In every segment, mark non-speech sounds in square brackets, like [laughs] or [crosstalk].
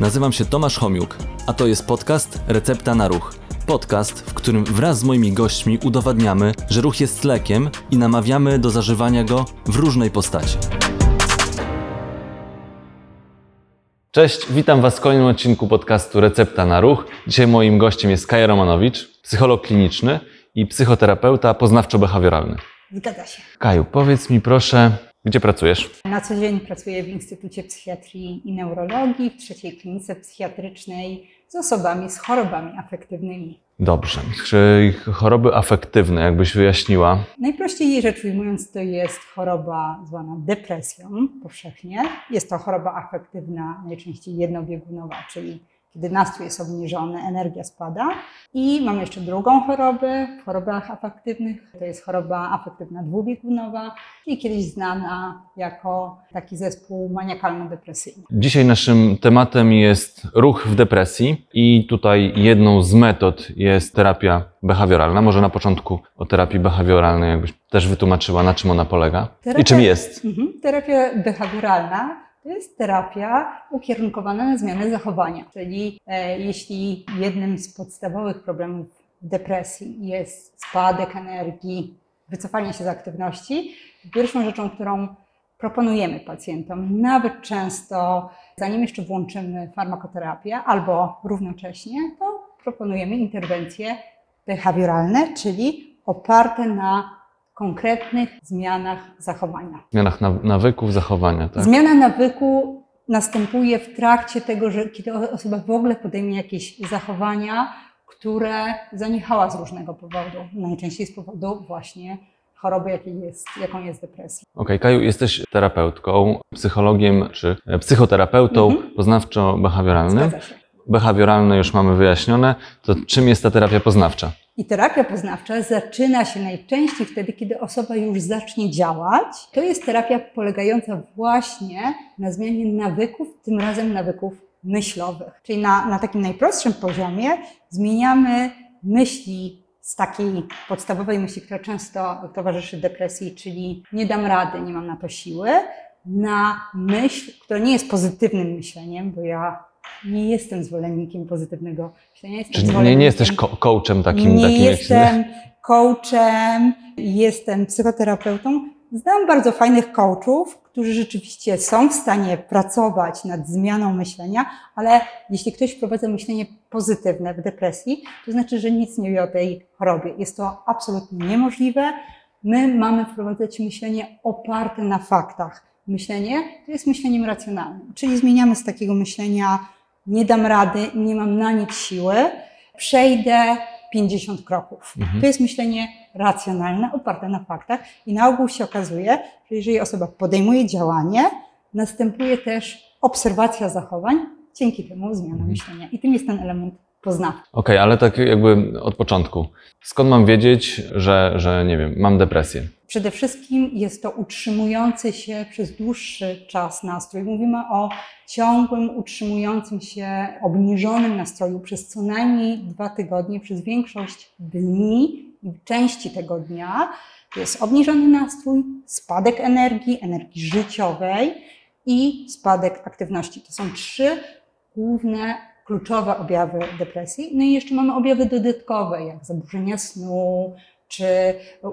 Nazywam się Tomasz Homiuk, a to jest podcast Recepta na Ruch. Podcast, w którym wraz z moimi gośćmi udowadniamy, że ruch jest lekiem i namawiamy do zażywania go w różnej postaci. Cześć, witam Was w kolejnym odcinku podcastu Recepta na Ruch. Dzisiaj moim gościem jest Kaja Romanowicz, psycholog kliniczny i psychoterapeuta poznawczo-behawioralny. Zgadza się. Kaju, powiedz mi proszę, gdzie pracujesz? Na co dzień pracuję w Instytucie Psychiatrii i Neurologii w trzeciej klinice psychiatrycznej z osobami z chorobami afektywnymi. Dobrze. Czy choroby afektywne, jakbyś wyjaśniła? Najprościej rzecz ujmując, to jest choroba zwana depresją powszechnie. Jest to choroba afektywna, najczęściej jednobiegunowa, czyli kiedy nastrój jest obniżony, energia spada. I mamy jeszcze drugą chorobę w chorobach afektywnych. To jest choroba afektywna dwubiegunowa, czyli kiedyś znana jako taki zespół maniakalno-depresyjny. Dzisiaj naszym tematem jest ruch w depresji i tutaj jedną z metod jest terapia behawioralna. Może na początku o terapii behawioralnej jakbyś też wytłumaczyła, na czym ona polega i czym jest. Mhm. Terapia behawioralna to jest terapia ukierunkowana na zmianę zachowania. Czyli e, jeśli jednym z podstawowych problemów depresji jest spadek energii, wycofanie się z aktywności, pierwszą rzeczą, którą proponujemy pacjentom, nawet często zanim jeszcze włączymy farmakoterapię albo równocześnie, to proponujemy interwencje behawioralne, czyli oparte na konkretnych zmianach zachowania. Zmianach na- nawyków, zachowania, tak? Zmiana nawyku następuje w trakcie tego, że kiedy osoba w ogóle podejmie jakieś zachowania, które zaniechała z różnego powodu. Najczęściej z powodu właśnie choroby, jakiej jest, jaką jest depresja. Okej, Kaju, jesteś terapeutką, psychologiem czy e, psychoterapeutą Mhm. poznawczo-behawioralnym. Behawioralne już mamy wyjaśnione. To czym jest ta terapia poznawcza? I terapia poznawcza zaczyna się najczęściej wtedy, kiedy osoba już zacznie działać. To jest terapia polegająca właśnie na zmianie nawyków, tym razem nawyków myślowych. Czyli na, na takim najprostszym poziomie zmieniamy myśli z takiej podstawowej myśli, która często towarzyszy depresji, czyli nie dam rady, nie mam na to siły, na myśl, która nie jest pozytywnym myśleniem, bo ja nie jestem zwolennikiem pozytywnego myślenia. Jestem Czyli nie, nie jesteś ko- coachem takim, nie takim jak jestem coachem, jestem psychoterapeutą. Znam bardzo fajnych coachów, którzy rzeczywiście są w stanie pracować nad zmianą myślenia, ale jeśli ktoś wprowadza myślenie pozytywne w depresji, to znaczy, że nic nie wie o tej chorobie. Jest to absolutnie niemożliwe. My mamy wprowadzać myślenie oparte na faktach. Myślenie to jest myśleniem racjonalnym, czyli zmieniamy z takiego myślenia nie dam rady, nie mam na nic siły, przejdę 50 kroków. Mhm. To jest myślenie racjonalne, oparte na faktach i na ogół się okazuje, że jeżeli osoba podejmuje działanie, następuje też obserwacja zachowań, dzięki temu zmiana Mhm. myślenia. I tym jest ten element poznawczy. Okej, ale tak jakby od początku. Skąd mam wiedzieć, że, że nie wiem, mam depresję? Przede wszystkim jest to utrzymujący się przez dłuższy czas nastrój. Mówimy o ciągłym, utrzymującym się, obniżonym nastroju przez co najmniej dwa tygodnie, przez większość dni i części tego dnia. To jest obniżony nastrój, spadek energii, energii życiowej i spadek aktywności. To są trzy główne, kluczowe objawy depresji. No i jeszcze mamy objawy dodatkowe, jak zaburzenia snu, czy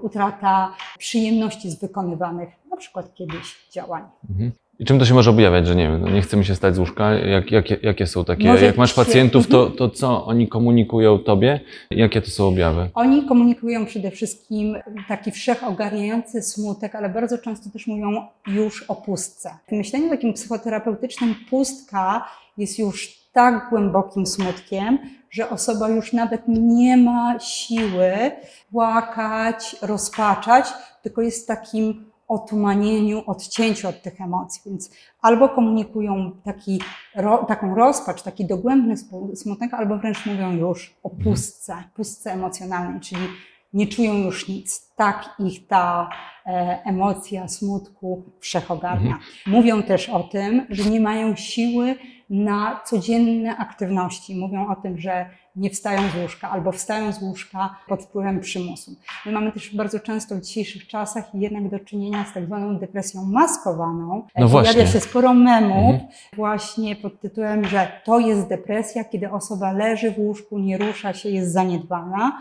utrata przyjemności z wykonywanych na przykład kiedyś działań. Mhm. I czym to się może objawiać, że nie wiem, nie chce mi się stać z łóżka? Jak, jakie, jakie są takie? Może jak masz się- pacjentów, to, Mhm. to co oni komunikują tobie? Jakie to są objawy? Oni komunikują przede wszystkim taki wszechogarniający smutek, ale bardzo często też mówią już o pustce. W myśleniu takim psychoterapeutycznym pustka jest już tak głębokim smutkiem, że osoba już nawet nie ma siły płakać, rozpaczać, tylko jest w takim otumanieniu, odcięciu od tych emocji. Więc albo komunikują taki, ro, taką rozpacz, taki dogłębny smutek, albo wręcz mówią już o pustce, pustce emocjonalnej, czyli nie czują już nic. Tak ich ta e, emocja smutku wszechogarnia. Mówią też o tym, że nie mają siły na codzienne aktywności. Mówią o tym, że nie wstają z łóżka albo wstają z łóżka pod wpływem przymusu. My mamy też bardzo często w dzisiejszych czasach jednak do czynienia z tak zwaną depresją maskowaną. No właśnie. Pojawia się sporo memów Mhm. właśnie pod tytułem, że to jest depresja, kiedy osoba leży w łóżku, nie rusza się, jest zaniedbana,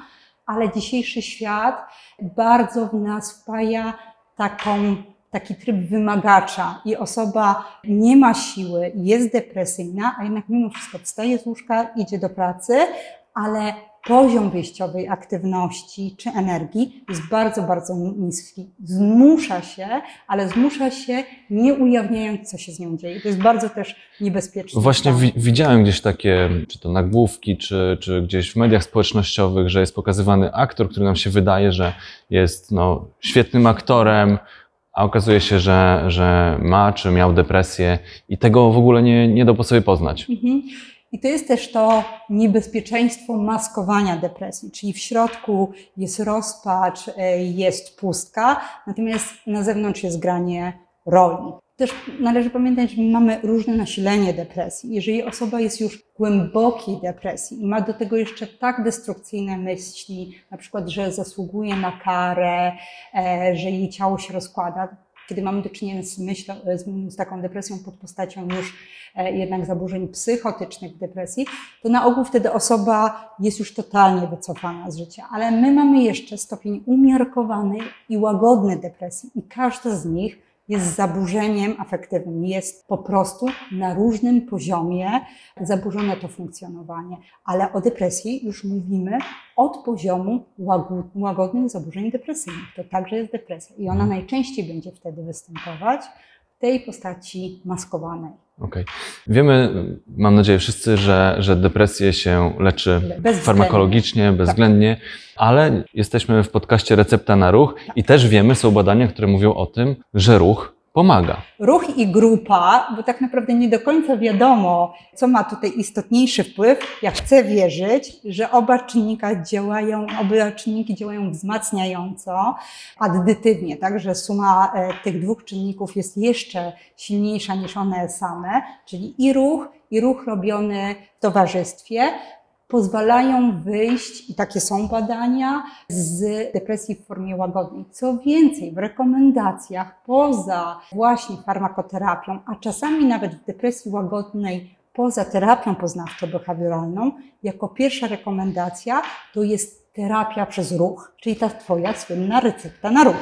ale dzisiejszy świat bardzo w nas wpaja taką, taki tryb wymagacza i osoba nie ma siły, jest depresyjna, a jednak mimo wszystko wstaje z łóżka, idzie do pracy, ale poziom wyjściowej aktywności czy energii jest bardzo, bardzo niski. Zmusza się, ale zmusza się nie ujawniając, co się z nią dzieje. To jest bardzo też niebezpieczne. Właśnie wi widziałem gdzieś takie, czy to nagłówki, czy, czy gdzieś w mediach społecznościowych, że jest pokazywany aktor, który nam się wydaje, że jest no, świetnym aktorem, a okazuje się, że, że ma czy miał depresję i tego w ogóle nie, nie da po sobie poznać. Mhm. I to jest też to niebezpieczeństwo maskowania depresji, czyli w środku jest rozpacz, e, jest pustka, natomiast na zewnątrz jest granie roli. Też należy pamiętać, że mamy różne nasilenie depresji. Jeżeli osoba jest już w głębokiej depresji i ma do tego jeszcze tak destrukcyjne myśli, na przykład, że zasługuje na karę, e, że jej ciało się rozkłada, kiedy mamy do czynienia z, myślą, z, taką depresją pod postacią już e, jednak zaburzeń psychotycznych depresji, to na ogół wtedy osoba jest już totalnie wycofana z życia. Ale my mamy jeszcze stopień umiarkowanej i łagodnej depresji i każda z nich jest zaburzeniem afektywnym, jest po prostu na różnym poziomie zaburzone to funkcjonowanie. Ale o depresji już mówimy od poziomu łago- łagodnych zaburzeń depresyjnych. To także jest depresja i ona najczęściej będzie wtedy występować tej postaci maskowanej. Okej. Wiemy, mam nadzieję wszyscy, że, że depresję się leczy Bezwzględnie. farmakologicznie, bezwzględnie, ale jesteśmy w podcaście Recepta na Ruch i też wiemy, są badania, które mówią o tym, że ruch pomaga. Ruch i grupa, bo tak naprawdę nie do końca wiadomo, co ma tutaj istotniejszy wpływ. Ja chcę wierzyć, że oba czynnika działają, oba czynniki działają wzmacniająco, addytywnie, tak, że suma e, tych dwóch czynników jest jeszcze silniejsza niż one same, czyli i ruch, i ruch robiony w towarzystwie pozwalają wyjść, i takie są badania, z depresji w formie łagodnej. Co więcej, w rekomendacjach poza właśnie farmakoterapią, a czasami nawet w depresji łagodnej poza terapią poznawczo-behawioralną, jako pierwsza rekomendacja to jest terapia przez ruch, czyli ta Twoja słynna recepta na ruch.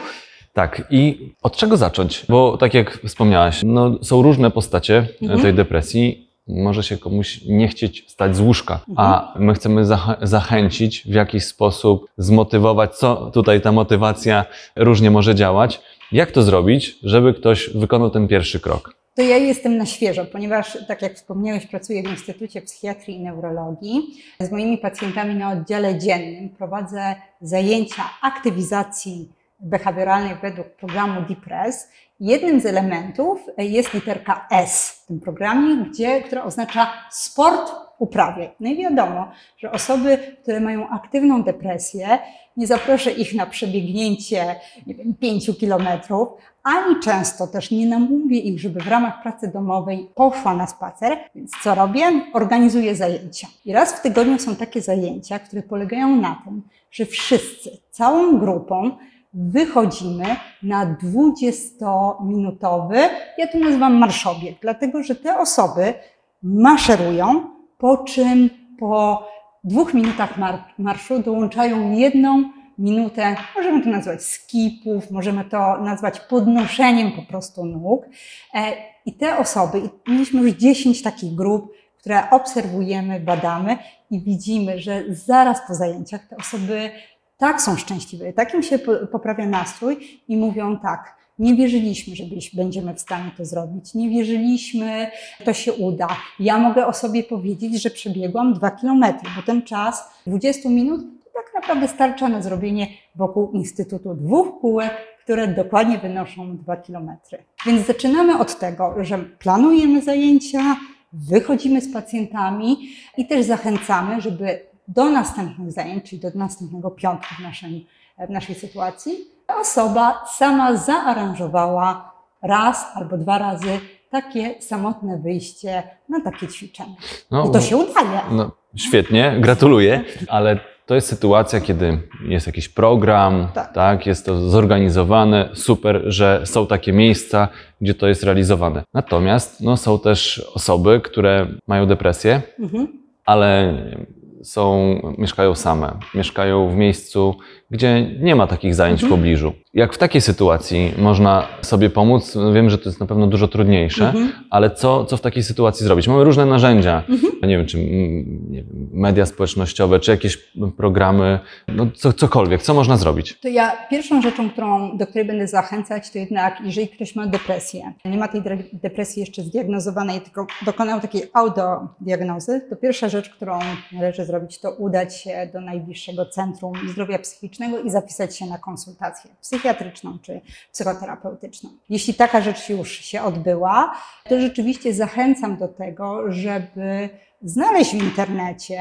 Tak, i od czego zacząć? Bo tak jak wspomniałaś, no, są różne postacie Mhm. tej depresji. Może się komuś nie chcieć stać z łóżka, a my chcemy zach- zachęcić w jakiś sposób, zmotywować, co tutaj ta motywacja różnie może działać. Jak to zrobić, żeby ktoś wykonał ten pierwszy krok? To ja jestem na świeżo, ponieważ, tak jak wspomniałeś, pracuję w Instytucie Psychiatrii i Neurologii. Z moimi pacjentami na oddziale dziennym prowadzę zajęcia aktywizacji behawioralnej według programu DePress. Jednym z elementów jest literka S w tym programie, gdzie, która oznacza sport uprawiaj. No i wiadomo, że osoby, które mają aktywną depresję, nie zaproszę ich na przebiegnięcie nie wiem, 5 kilometrów, ani często też nie namówię ich, żeby w ramach pracy domowej poszła na spacer, więc co robię? Organizuję zajęcia. I raz w tygodniu są takie zajęcia, które polegają na tym, że wszyscy, całą grupą, wychodzimy na 20-minutowy, ja to nazywam marszobieg, dlatego że te osoby maszerują, po czym po dwóch minutach mar- marszu dołączają jedną minutę, możemy to nazwać skipów, możemy to nazwać podnoszeniem po prostu nóg. E, I te osoby, mieliśmy już 10 takich grup, które obserwujemy, badamy i widzimy, że zaraz po zajęciach te osoby tak są szczęśliwe, tak im się po- poprawia nastrój i mówią tak, nie wierzyliśmy, że będziemy w stanie to zrobić. Nie wierzyliśmy, że to się uda. Ja mogę o sobie powiedzieć, że przebiegłam dwa kilometry, bo ten czas 20 minut to tak naprawdę starcza na zrobienie wokół Instytutu dwóch kółek, które dokładnie wynoszą dwa kilometry. Więc zaczynamy od tego, że planujemy zajęcia, wychodzimy z pacjentami i też zachęcamy, żeby do następnych zajęć, czyli do następnego piątku w, naszym, w naszej sytuacji, ta osoba sama zaaranżowała raz albo dwa razy takie samotne wyjście na takie ćwiczenie. No, I to się udaje. No, świetnie, gratuluję, ale to jest sytuacja, kiedy jest jakiś program, Tak. tak. jest to zorganizowane, super, że są takie miejsca, gdzie to jest realizowane. Natomiast no, są też osoby, które mają depresję, Mhm. ale są, mieszkają same, mieszkają w miejscu, gdzie nie ma takich zajęć Mhm. w pobliżu. Jak w takiej sytuacji można sobie pomóc? Wiem, że to jest na pewno dużo trudniejsze, Mhm. ale co, co w takiej sytuacji zrobić? Mamy różne narzędzia, Mhm. nie wiem, czy mm, nie wiem, media społecznościowe, czy jakieś programy, no co, cokolwiek. Co można zrobić? To ja pierwszą rzeczą, którą, do której będę zachęcać, to jednak, jeżeli ktoś ma depresję, nie ma tej depresji jeszcze zdiagnozowanej, tylko dokonał takiej autodiagnozy, to pierwsza rzecz, którą należy zrobić, to udać się do najbliższego centrum zdrowia psychicznego i zapisać się na konsultację psychiatryczną czy psychoterapeutyczną. Jeśli taka rzecz już się odbyła, to rzeczywiście zachęcam do tego, żeby znaleźć w internecie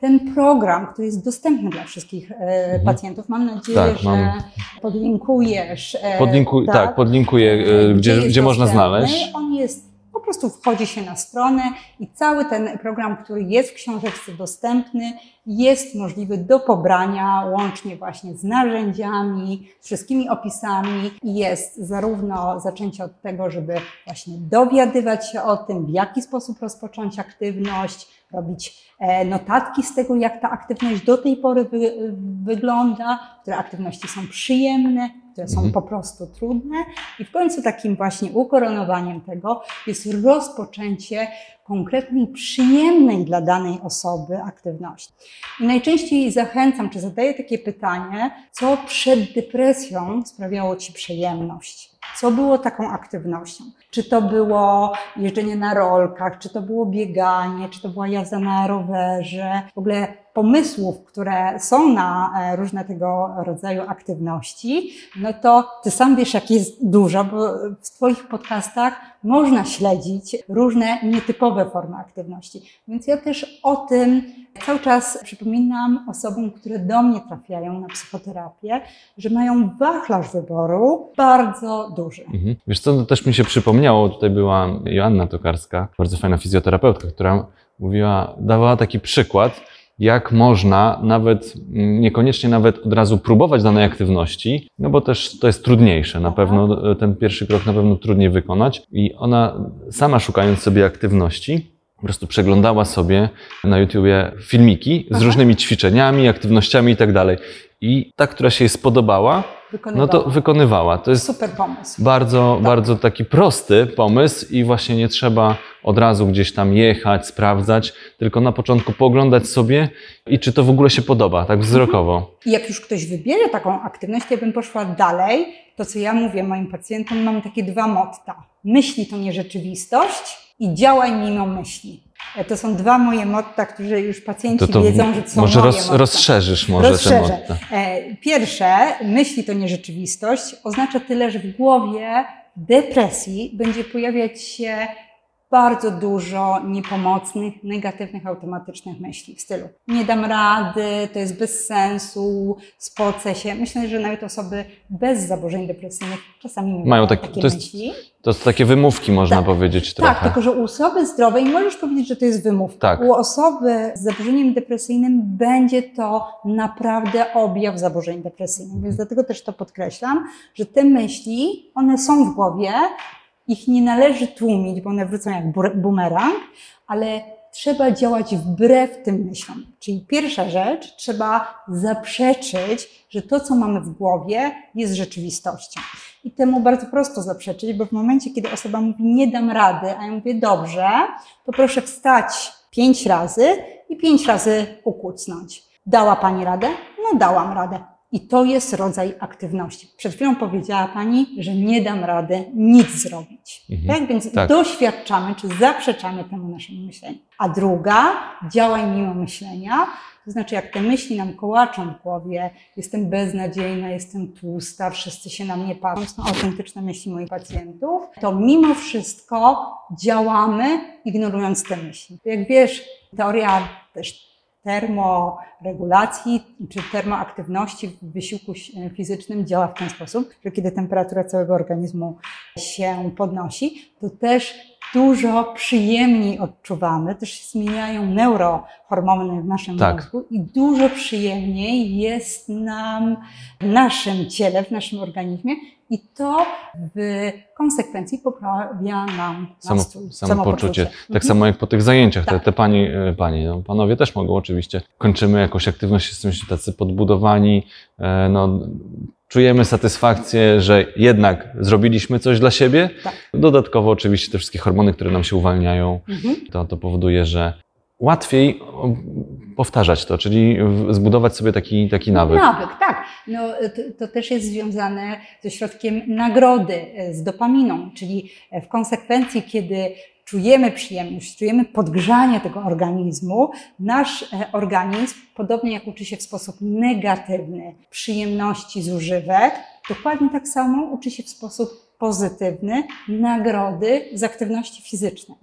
ten program, który jest dostępny dla wszystkich e, pacjentów. Mam nadzieję, Tak, że mam. podlinkujesz. e, Podlinku, tak, podlinkuję, e, gdzie, jest gdzie można znaleźć. On jest, prostu wchodzi się na stronę i cały ten program, który jest w książeczce dostępny, jest możliwy do pobrania łącznie właśnie z narzędziami, z wszystkimi opisami i jest zarówno zaczęcie od tego, żeby właśnie dowiadywać się o tym, w jaki sposób rozpocząć aktywność, robić e, notatki z tego, jak ta aktywność do tej pory wy, wygląda, które aktywności są przyjemne, które są Mhm. po prostu trudne. I w końcu takim właśnie ukoronowaniem tego jest rozpoczęcie konkretnej, przyjemnej dla danej osoby aktywności. I najczęściej zachęcam, czy zadaję takie pytanie, co przed depresją sprawiało Ci przyjemność? Co było taką aktywnością? Czy to było jeżdżenie na rolkach, czy to było bieganie, czy to była jazda na rowerze? W ogóle pomysłów, które są na e, różne tego rodzaju aktywności, no to ty sam wiesz, jak jest dużo, bo w Twoich podcastach można śledzić różne nietypowe formy aktywności. Więc ja też o tym cały czas przypominam osobom, które do mnie trafiają na psychoterapię, że mają wachlarz wyboru bardzo duży. Mhm. Wiesz co, no też mi się przypomniało, tutaj była Joanna Tokarska, bardzo fajna fizjoterapeutka, która mówiła, dawała taki przykład, jak można nawet, niekoniecznie nawet od razu próbować danej aktywności, no bo też to jest trudniejsze, na Aha. pewno e, ten pierwszy krok na pewno trudniej wykonać i ona sama szukając sobie aktywności, po prostu przeglądała sobie na YouTubie filmiki z Aha. różnymi ćwiczeniami, aktywnościami i tak dalej. I ta, która się jej spodobała, no Wykonywała. to wykonywała. To jest Super pomysł. bardzo, Tak. bardzo taki prosty pomysł i właśnie nie trzeba od razu gdzieś tam jechać, sprawdzać, tylko na początku pooglądać sobie i czy to w ogóle się podoba, tak wzrokowo. I jak już ktoś wybierze taką aktywność, to ja bym poszła dalej. To, co ja mówię moim pacjentom, mam takie dwa motta. Myśli to nie rzeczywistość i działaj mimo myśli. E, To są dwa moje motta, które już pacjenci To to wiedzą, że to są może moje roz, motta. rozszerzysz może Rozszerzę. ten motta. E, Pierwsze, myśli to nie rzeczywistość, oznacza tyle, że w głowie depresji będzie pojawiać się bardzo dużo niepomocnych, negatywnych, automatycznych myśli w stylu nie dam rady, to jest bez sensu, spocę się. Myślę, że nawet osoby bez zaburzeń depresyjnych czasami mają, tak- takie to jest myśli. To są takie wymówki, można Tak. powiedzieć Tak, trochę. tylko że u osoby zdrowej możesz powiedzieć, że to jest wymówka. Tak. U osoby z zaburzeniem depresyjnym będzie to naprawdę objaw zaburzeń depresyjnych. Więc dlatego też to podkreślam, że te myśli, one są w głowie, ich nie należy tłumić, bo one wrócą jak bumerang, ale trzeba działać wbrew tym myślom. Czyli pierwsza rzecz, trzeba zaprzeczyć, że to, co mamy w głowie, jest rzeczywistością. I temu bardzo prosto zaprzeczyć, bo w momencie, kiedy osoba mówi, nie dam rady, a ja mówię, dobrze, to proszę wstać pięć razy i pięć razy ukucnąć. Dała Pani radę? No dałam radę. I to jest rodzaj aktywności. Przed chwilą powiedziała Pani, że nie dam rady nic zrobić. Mhm. Tak? Więc Tak. doświadczamy, czy zaprzeczamy temu naszemu myśleniu. A druga, działaj mimo myślenia, to znaczy jak te myśli nam kołaczą w głowie, jestem beznadziejna, jestem tłusta, wszyscy się na mnie patrzą, są autentyczne myśli moich pacjentów, to mimo wszystko działamy, ignorując te myśli. Jak wiesz, teoria też termoregulacji czy termoaktywności w wysiłku e, fizycznym działa w ten sposób, że kiedy temperatura całego organizmu się podnosi, to też dużo przyjemniej odczuwamy, też się zmieniają neurohormony w naszym Tak. mózgu i dużo przyjemniej jest nam w naszym ciele, w naszym organizmie i to w konsekwencji poprawia nam Samo, nastrój, samopoczucie. Tak Mhm. samo jak po tych zajęciach. Te, Tak. te pani, e, panie, no, panowie też mogą oczywiście. Kończymy jakąś aktywność, jesteśmy tacy podbudowani, e, no, czujemy satysfakcję, że jednak zrobiliśmy coś dla siebie. Tak. Dodatkowo oczywiście te wszystkie hormony, które nam się uwalniają, Mhm. to, to powoduje, że łatwiej powtarzać to, czyli zbudować sobie taki, taki nawyk. Nawyk, tak. No, to, to też jest związane ze środkiem nagrody, e, z dopaminą, czyli w konsekwencji, kiedy czujemy przyjemność, czujemy podgrzanie tego organizmu, nasz e, organizm, podobnie jak uczy się w sposób negatywny przyjemności z używek, dokładnie tak samo uczy się w sposób pozytywny nagrody z aktywności fizycznej.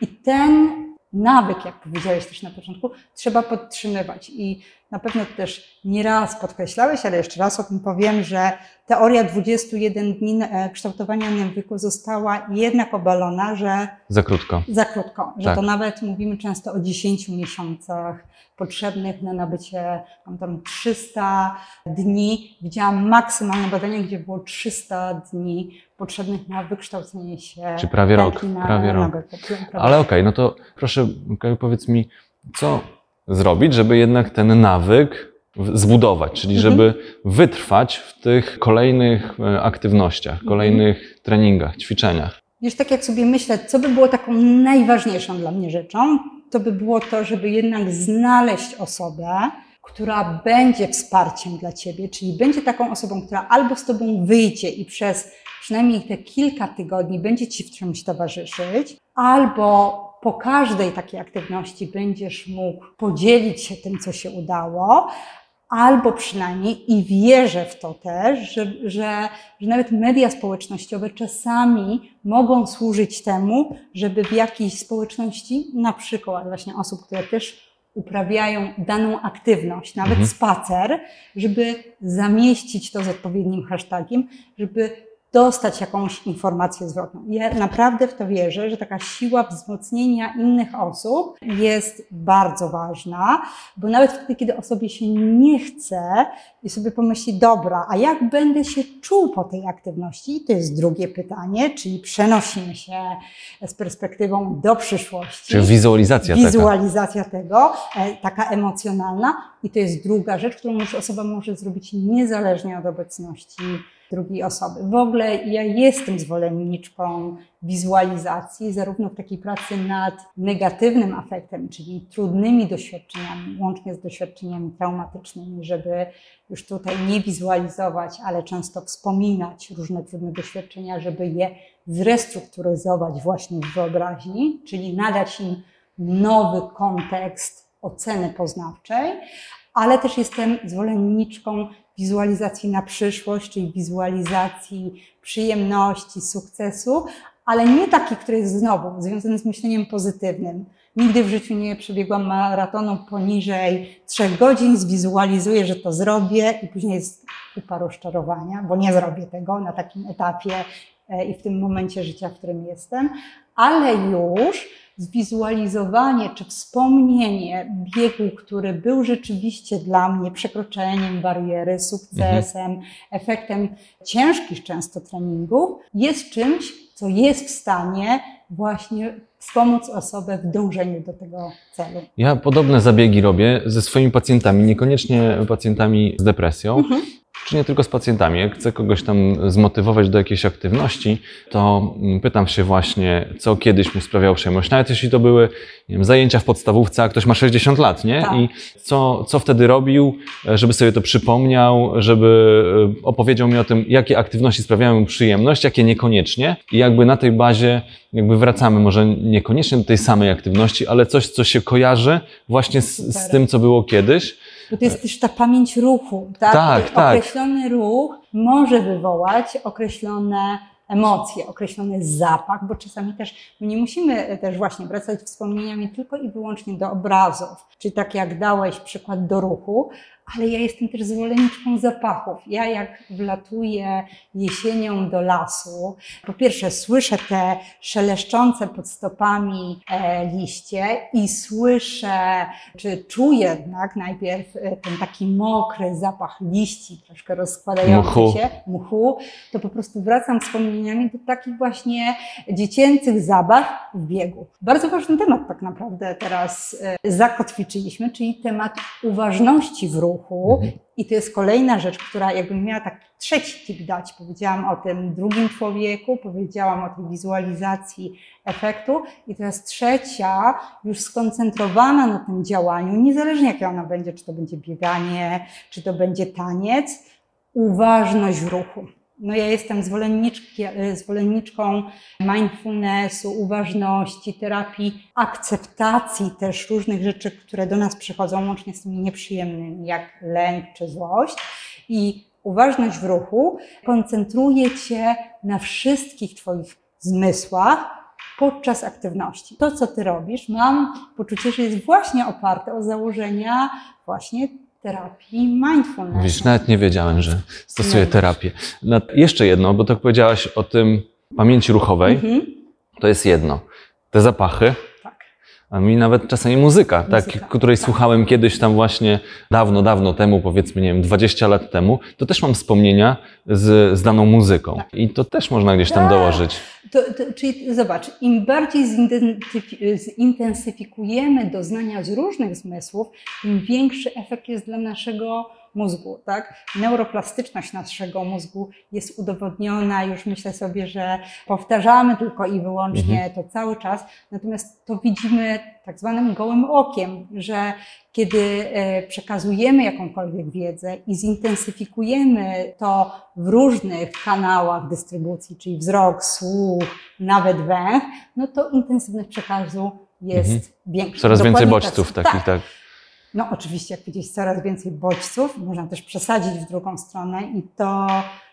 I ten nawyk, jak powiedziałeś też na początku, trzeba podtrzymywać. I na pewno też nieraz podkreślałeś, ale jeszcze raz o tym powiem, że teoria 21 dni e, kształtowania nawyku została jednak obalona, że Za krótko. za krótko, że Tak. to nawet mówimy często o 10 miesiącach potrzebnych na nabycie, mam tam 300 dni. Widziałam maksymalne badanie, gdzie było 300 dni potrzebnych na wykształcenie się. Czy prawie rok, na prawie rok. Prawie Ale okej, no to proszę, powiedz mi, co zrobić, żeby jednak ten nawyk zbudować, czyli Mhm. żeby wytrwać w tych kolejnych e, aktywnościach, Mhm. kolejnych treningach, ćwiczeniach. Wiesz, tak jak sobie myślę, co by było taką najważniejszą dla mnie rzeczą, to by było to, żeby jednak znaleźć osobę, która będzie wsparciem dla ciebie, czyli będzie taką osobą, która albo z tobą wyjdzie i przez przynajmniej te kilka tygodni będzie ci w czymś towarzyszyć, albo po każdej takiej aktywności będziesz mógł podzielić się tym, co się udało, albo przynajmniej i wierzę w to też, że, że, że nawet media społecznościowe czasami mogą służyć temu, żeby w jakiejś społeczności, na przykład właśnie osób, które też uprawiają daną aktywność, nawet Mhm. spacer, żeby zamieścić to z odpowiednim hashtagiem, żeby dostać jakąś informację zwrotną. Ja naprawdę w to wierzę, że taka siła wzmocnienia innych osób jest bardzo ważna, bo nawet wtedy, kiedy osobie się nie chce i sobie pomyśli, dobra, a jak będę się czuł po tej aktywności? To jest drugie pytanie, czyli przenosimy się z perspektywą do przyszłości. Czyli wizualizacja taka. Wizualizacja tego, e, taka emocjonalna. I to jest druga rzecz, którą już osoba może zrobić niezależnie od obecności drugiej osoby. W ogóle ja jestem zwolenniczką wizualizacji, zarówno w takiej pracy nad negatywnym afektem, czyli trudnymi doświadczeniami, łącznie z doświadczeniami traumatycznymi, żeby już tutaj nie wizualizować, ale często wspominać różne trudne doświadczenia, żeby je zrestrukturyzować właśnie w wyobraźni, czyli nadać im nowy kontekst oceny poznawczej, ale też jestem zwolenniczką wizualizacji na przyszłość, czyli wizualizacji przyjemności, sukcesu, ale nie taki, który jest znowu związany z myśleniem pozytywnym. Nigdy w życiu nie przebiegłam maratonu poniżej trzech godzin, zwizualizuję, że to zrobię i później jest kupa rozczarowania, bo nie zrobię tego na takim etapie e, i w tym momencie życia, w którym jestem, ale już zwizualizowanie czy wspomnienie biegu, który był rzeczywiście dla mnie przekroczeniem bariery, sukcesem, efektem ciężkich często treningów, jest czymś, co jest w stanie właśnie wspomóc osobę w dążeniu do tego celu. Ja podobne zabiegi robię ze swoimi pacjentami, niekoniecznie pacjentami z depresją, Mhm. Czy nie tylko z pacjentami. Jak chcę kogoś tam zmotywować do jakiejś aktywności, to mm, pytam się właśnie, co kiedyś mu sprawiało przyjemność. Nawet jeśli to były wiem, zajęcia w podstawówce, a ktoś ma 60 lat, nie? Tak. I co, co wtedy robił, żeby sobie to przypomniał, żeby e, opowiedział mi o tym, jakie aktywności sprawiają mu przyjemność, jakie niekoniecznie. I jakby na tej bazie jakby wracamy może niekoniecznie do tej samej aktywności, ale coś, co się kojarzy właśnie z, z tym, co było kiedyś. Bo to jest też ta pamięć ruchu, tak? Tak, tak. Określony ruch może wywołać określone emocje, określony zapach, bo czasami też my nie musimy też właśnie wracać wspomnieniami tylko i wyłącznie do obrazów, czy tak jak dałeś przykład do ruchu, ale ja jestem też zwolenniczką zapachów. Ja jak wlatuję jesienią do lasu, po pierwsze słyszę te szeleszczące pod stopami e, liście i słyszę, czy czuję jednak najpierw e, ten taki mokry zapach liści, troszkę rozkładający Mchu. się, mchu, to po prostu wracam wspomnieniami do takich właśnie dziecięcych zabaw w biegu. Bardzo ważny temat tak naprawdę teraz e, zakotwiczyliśmy, czyli temat uważności w ruchu. Mhm. I to jest kolejna rzecz, która jakbym miała taki trzeci tip dać, powiedziałam o tym drugim człowieku, powiedziałam o tej wizualizacji efektu i teraz trzecia, już skoncentrowana na tym działaniu, niezależnie jakie ona będzie, czy to będzie bieganie, czy to będzie taniec, uważność w ruchu. No ja jestem zwolenniczką mindfulnessu, uważności, terapii, akceptacji też różnych rzeczy, które do nas przychodzą, łącznie z tymi nieprzyjemnymi, jak lęk czy złość. I uważność w ruchu koncentruje Cię na wszystkich Twoich zmysłach podczas aktywności. To, co Ty robisz, mam poczucie, że jest właśnie oparte o założenia właśnie terapii mindfulness. Widzisz, nawet nie wiedziałem, że stosuję No terapię. Na- Jeszcze jedno, bo tak powiedziałaś o tym pamięci ruchowej, Mhm. to jest jedno. Te zapachy. A mi nawet czasami muzyka, Muzyka, tak, której tak. słuchałem kiedyś tam właśnie dawno, dawno temu, powiedzmy, nie wiem, 20 lat temu, to też mam wspomnienia z, z daną muzyką. Tak. I to też można gdzieś tam Tak. dołożyć. To, to, czyli zobacz, im bardziej zintensyfi- zintensyfikujemy doznania z różnych zmysłów, tym większy efekt jest dla naszego mózgu. Tak? Neuroplastyczność naszego mózgu jest udowodniona, już myślę sobie, że powtarzamy tylko i wyłącznie to cały czas, natomiast to widzimy tak zwanym gołym okiem, że kiedy e, przekazujemy jakąkolwiek wiedzę i zintensyfikujemy to w różnych kanałach dystrybucji, czyli wzrok, słuch, nawet węch, no to intensywność przekazu jest Mhm. większa. Coraz więcej Dokładnie bodźców tak. takich, tak. No oczywiście, jak powiedzieć, coraz więcej bodźców, można też przesadzić w drugą stronę i to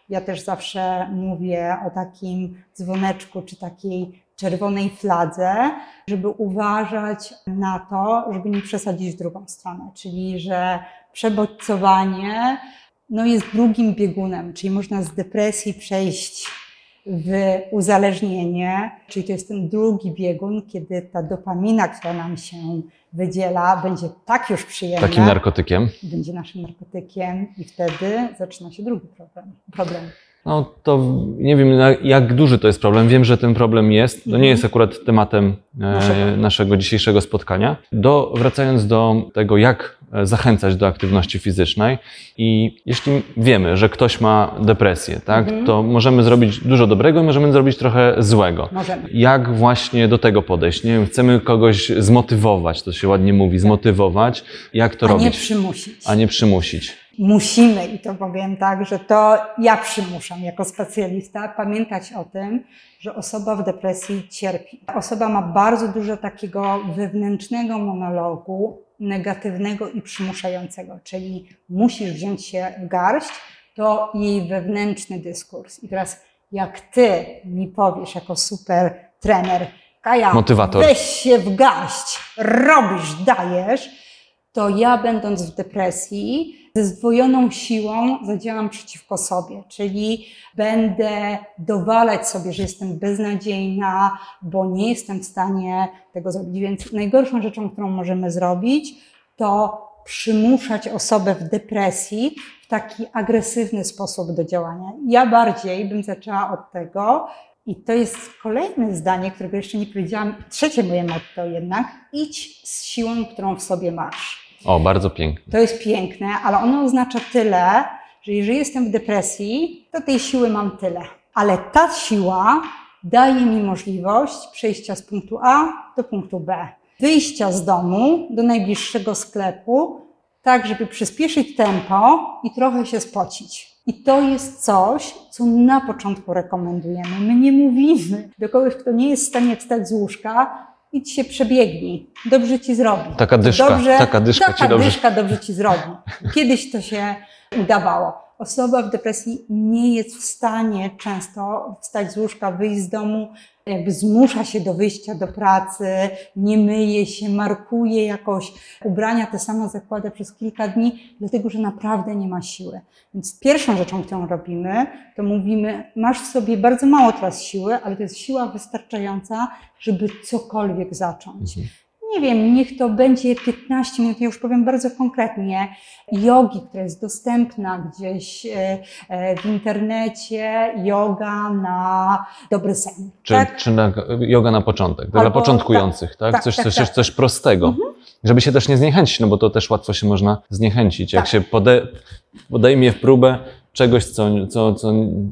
ja też zawsze mówię o takim dzwoneczku czy takiej czerwonej fladze, żeby uważać na to, żeby nie przesadzić w drugą stronę, czyli że przebodźcowanie no, jest drugim biegunem, czyli można z depresji przejść w uzależnienie, czyli to jest ten drugi biegun, kiedy ta dopamina, która nam się wydziela, będzie tak już przyjemna, Takim narkotykiem. będzie naszym narkotykiem i wtedy zaczyna się drugi problem. problem. No to nie wiem, jak duży to jest problem. Wiem, że ten problem jest. To nie Mhm. jest akurat tematem e, Naszego. dzisiejszego spotkania. Do, wracając do tego, jak e, zachęcać do aktywności fizycznej i jeśli wiemy, że ktoś ma depresję, tak, Mhm. to możemy zrobić dużo dobrego i możemy zrobić trochę złego. Możemy. Jak właśnie do tego podejść? Nie wiem, chcemy kogoś zmotywować, to się ładnie mówi, zmotywować. Jak to. A robić? nie przymusić. A nie przymusić. Musimy, i to powiem tak, że to ja przymuszam jako specjalista, pamiętać o tym, że osoba w depresji cierpi. Osoba ma bardzo dużo takiego wewnętrznego monologu, negatywnego i przymuszającego, czyli musisz wziąć się w garść, to jej wewnętrzny dyskurs. I teraz, jak ty mi powiesz jako super trener, Kaja, Motywator. weź się w garść, robisz, dajesz, to ja będąc w depresji, ze zdwojoną siłą zadziałam przeciwko sobie, czyli będę dowalać sobie, że jestem beznadziejna, bo nie jestem w stanie tego zrobić. Więc najgorszą rzeczą, którą możemy zrobić, to przymuszać osobę w depresji w taki agresywny sposób do działania. Ja bardziej bym zaczęła od tego, i to jest kolejne zdanie, którego jeszcze nie powiedziałam, trzecie moje motto jednak, idź z siłą, którą w sobie masz. O, bardzo pięknie. To jest piękne, ale ono oznacza tyle, że jeżeli jestem w depresji, to tej siły mam tyle. Ale ta siła daje mi możliwość przejścia z punktu A do punktu B, wyjścia z domu do najbliższego sklepu, tak żeby przyspieszyć tempo i trochę się spocić. I to jest coś, co na początku rekomendujemy. My nie mówimy do kogoś, kto nie jest w stanie wstać z łóżka, idź się przebiegnij, dobrze ci zrobi. Taka dyszka, dobrze, taka dyszka taka ci dobrze. dyszka dobrze ci zrobi. Kiedyś to się udawało. osoba w depresji nie jest w stanie często wstać z łóżka, wyjść z domu, jakby zmusza się do wyjścia do pracy, nie myje się, markuje jakoś, ubrania te same zakłada przez kilka dni, dlatego że naprawdę nie ma siły. Więc pierwszą rzeczą, którą robimy, to mówimy, masz w sobie bardzo mało teraz siły, ale to jest siła wystarczająca, żeby cokolwiek zacząć. Mhm. Nie wiem, niech to będzie 15 minut, ja już powiem bardzo konkretnie, jogi, która jest dostępna gdzieś e, e, w internecie, yoga na dobry sen. Czy, tak? czy na, yoga na początek, dla Albo- początkujących, tak? tak, coś, tak, coś, tak. coś prostego. Żeby się też nie zniechęcić, no bo to też łatwo się można zniechęcić. Jak Tak. się pode, podejmie w próbę czegoś, co, co, co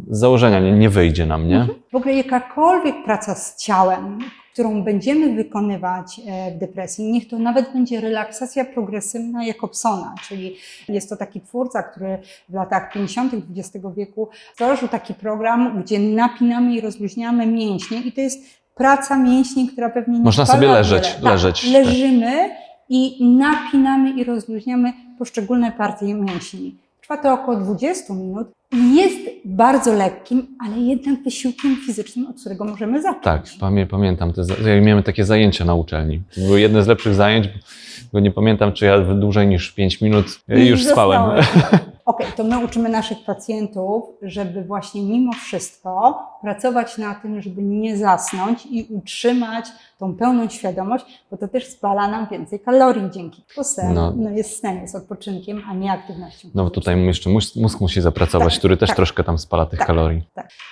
z założenia nie, nie wyjdzie nam, nie? W ogóle jakakolwiek praca z ciałem, którą będziemy wykonywać e, w depresji, niech to nawet będzie relaksacja progresywna Jakobsona, czyli jest to taki twórca, który w latach 50. XX wieku stworzył taki program, gdzie napinamy i rozluźniamy mięśnie i to jest praca mięśni, która pewnie nie Można sobie leżeć, tak, leżeć, tak. Leżymy i napinamy i rozluźniamy poszczególne partie mięśni. Trwa to około 20 minut jest bardzo lekkim, ale jednak wysiłkiem fizycznym, od którego możemy zacząć. Tak, pamię, pamiętam. Te, miałem takie zajęcia na uczelni. To były jedne z lepszych zajęć, bo nie pamiętam, czy ja dłużej niż 5 minut I już spałem. [laughs] Okej, to my uczymy naszych pacjentów, żeby właśnie mimo wszystko pracować na tym, żeby nie zasnąć i utrzymać tą pełną świadomość, bo to też spala nam więcej kalorii dzięki. Sen No. no. jest sen, jest odpoczynkiem, a nie aktywnością. No bo tutaj jeszcze mózg, mózg musi zapracować, Tak, który też tak. troszkę tam spala tych Tak. kalorii.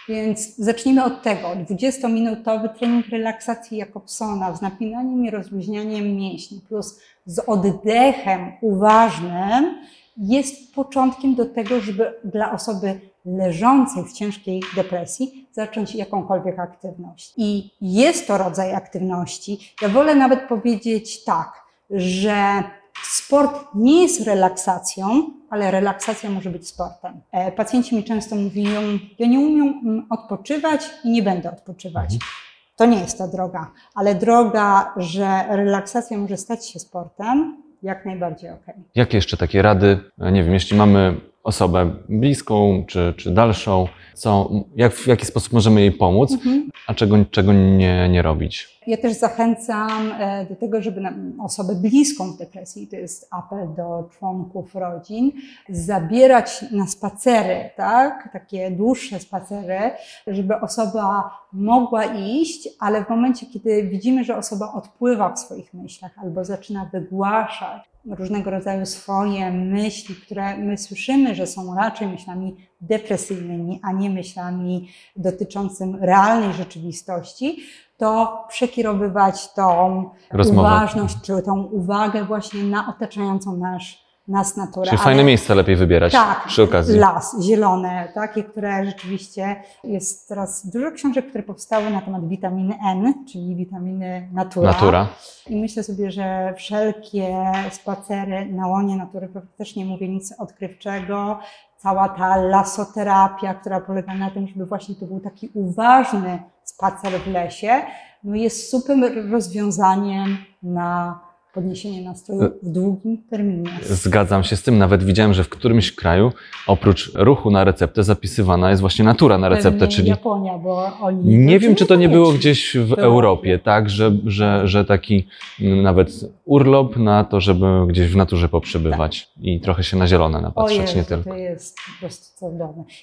Więc zacznijmy od tego. 20-minutowy trening relaksacji Jakobsona z napinaniem i rozluźnianiem mięśni plus z oddechem uważnym jest początkiem do tego, żeby dla osoby leżącej w ciężkiej depresji zacząć jakąkolwiek aktywność. I jest to rodzaj aktywności. Ja wolę nawet powiedzieć tak, że sport nie jest relaksacją, ale relaksacja może być sportem. E, Pacjenci mi często mówią, ja nie umiem mm, odpoczywać i nie będę odpoczywać. Mhm. To nie jest ta droga, ale droga, że relaksacja może stać się sportem, jak najbardziej okej. Jakie jeszcze takie rady, nie wiem, jeśli mamy osobę bliską czy, czy dalszą, co, jak, w jaki sposób możemy jej pomóc, Mhm. a czego, czego nie, nie robić? Ja też zachęcam e, do tego, żeby osobę bliską w depresji, to jest apel do członków rodzin, zabierać na spacery, tak? takie dłuższe spacery, żeby osoba mogła iść, ale w momencie, kiedy widzimy, że osoba odpływa w swoich myślach albo zaczyna wygłaszać różnego rodzaju swoje myśli, które my słyszymy, że są raczej myślami depresyjnymi, a nie myślami dotyczącymi realnej rzeczywistości, to przekierowywać tą Rozmowę. uważność, czy tą uwagę właśnie na otaczającą nasz, nas naturę. Czyli Ale- fajne miejsce lepiej wybierać tak, przy okazji. las, zielone, takie, które rzeczywiście jest teraz dużo książek, które powstały na temat witaminy N, czyli witaminy natura. Natura. I myślę sobie, że wszelkie spacery na łonie natury, też nie mówię nic odkrywczego, cała ta lasoterapia, która polega na tym, żeby właśnie to był taki uważny spacer w lesie, no jest super rozwiązaniem na podniesienie nastroju w długim terminie. Zgadzam się z tym. Nawet widziałem, że w którymś kraju oprócz ruchu na receptę zapisywana jest właśnie natura na receptę, Pewnie czyli Japonia, bo oni. Nie wiem, czy to nie było gdzieś w Europie. Tak, że, że, że taki mm, nawet urlop na to, żeby gdzieś w naturze poprzebywać i trochę się na zielone O napatrzeć, Jezu, nie tylko. to jest po prostu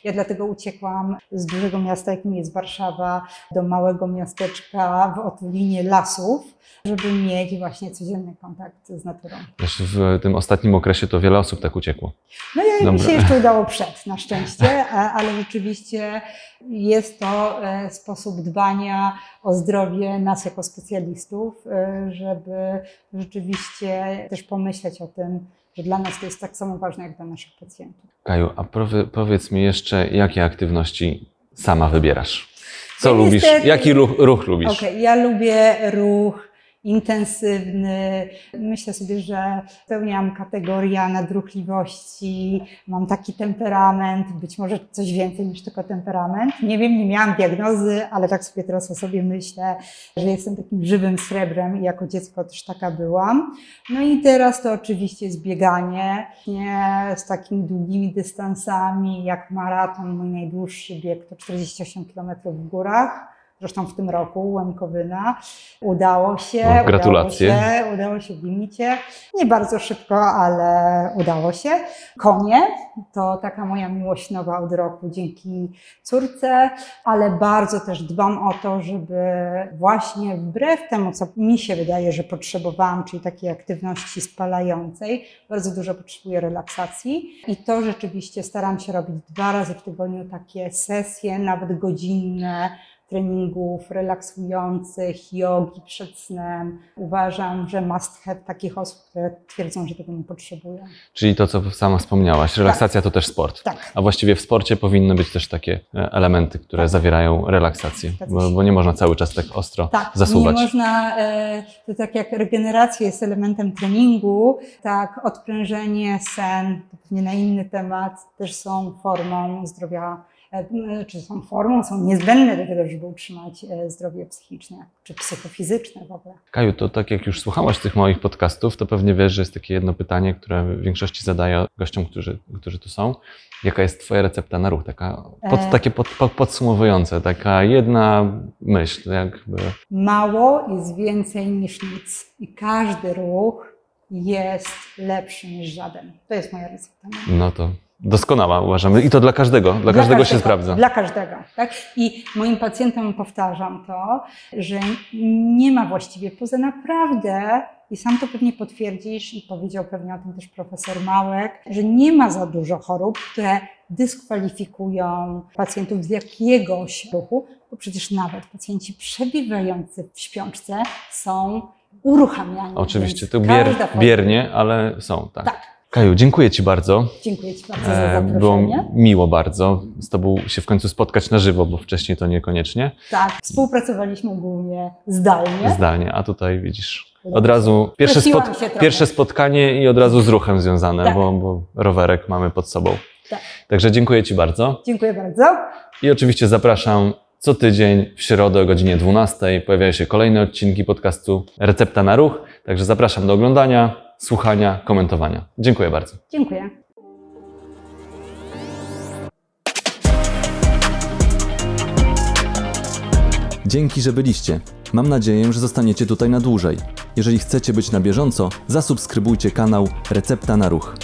Ja dlatego uciekłam z dużego miasta, jakim jest Warszawa, do małego miasteczka w otulinie lasów, żeby mieć właśnie codzienny kontakt z naturą. Też w tym ostatnim okresie to wiele osób tak uciekło. No ja mi się jeszcze [laughs] udało przed, na szczęście, ale rzeczywiście jest to e, sposób dbania o zdrowie nas jako specjalistów, e, żeby rzeczywiście też pomyśleć o tym, że dla nas to jest tak samo ważne jak dla naszych pacjentów. Kaju, a powie, powiedz mi jeszcze, jakie aktywności sama wybierasz? Co Ja lubisz? niestety- Jaki ruch, ruch lubisz? Okej, ja lubię ruch intensywny. Myślę sobie, że spełniam kategoria nadruchliwości, mam taki temperament, być może coś więcej niż tylko temperament. Nie wiem, nie miałam diagnozy, ale tak sobie teraz o sobie myślę, że jestem takim żywym srebrem i jako dziecko też taka byłam. No i teraz to oczywiście jest bieganie, nie z takimi długimi dystansami, jak maraton, mój najdłuższy bieg to 48 km w górach. Zresztą w tym roku Łemkowyna. Udało się. No, gratulacje. Udało się, udało się w limicie. Nie bardzo szybko, ale udało się. Konie to taka moja miłość nowa od roku dzięki córce, ale bardzo też dbam o to, żeby właśnie wbrew temu, co mi się wydaje, że potrzebowałam, czyli takiej aktywności spalającej, bardzo dużo potrzebuję relaksacji i to rzeczywiście staram się robić dwa razy w tygodniu takie sesje, nawet godzinne treningów relaksujących, jogi przed snem. Uważam, że must have takich osób, które twierdzą, że tego nie potrzebują. Czyli to, co sama wspomniałaś, relaksacja to też sport. Tak. A właściwie w sporcie powinny być też takie e, elementy, które Tak. zawierają relaksację, bo, bo nie można cały czas tak ostro Tak, zasuwać. nie można, e, to tak jak regeneracja jest elementem treningu, tak odprężenie, sen, to pewnie na inny temat, też są formą zdrowia, czy są formą, są niezbędne do tego, żeby utrzymać e, zdrowie psychiczne, czy psychofizyczne w ogóle. Kaju, to tak jak już słuchałaś tych moich podcastów, to pewnie wiesz, że jest takie jedno pytanie, które w większości zadaję gościom, którzy, którzy tu są. Jaka jest Twoja recepta na ruch? Taka pod, E. takie pod, pod, podsumowujące, taka jedna myśl, jakby. Mało jest więcej niż nic i każdy ruch jest lepszy niż żaden. To jest moja recepta. No to doskonała uważamy. I to dla każdego, dla, każdego, się sprawdza. Dla każdego, tak? I moim pacjentom powtarzam to, że nie ma właściwie poza naprawdę, i sam to pewnie potwierdzisz, i powiedział pewnie o tym też profesor Małek, że nie ma za dużo chorób, które dyskwalifikują pacjentów z jakiegoś ruchu, bo przecież nawet pacjenci przebywający w śpiączce są uruchamiani. Oczywiście, to bier, biernie, ale są, tak. Tak. Kaju, dziękuję Ci bardzo. Dziękuję Ci bardzo za E, Było zaproszenie. miło bardzo z Tobą się w końcu spotkać na żywo, bo wcześniej to niekoniecznie. Tak, współpracowaliśmy głównie zdalnie. Zdalnie, a tutaj widzisz od razu pierwsze, Prosiłam spot, się trochę. pierwsze spotkanie i od razu z ruchem związane, Tak. bo, bo rowerek mamy pod sobą. Tak. Także dziękuję Ci bardzo Dziękuję bardzo. i oczywiście zapraszam co tydzień w środę o godzinie 12 pojawiają się kolejne odcinki podcastu Recepta na Ruch, także zapraszam do oglądania, słuchania, komentowania. Dziękuję bardzo. Dziękuję. Dzięki, że byliście. Mam nadzieję, że zostaniecie tutaj na dłużej. Jeżeli chcecie być na bieżąco, zasubskrybujcie kanał Recepta na Ruch.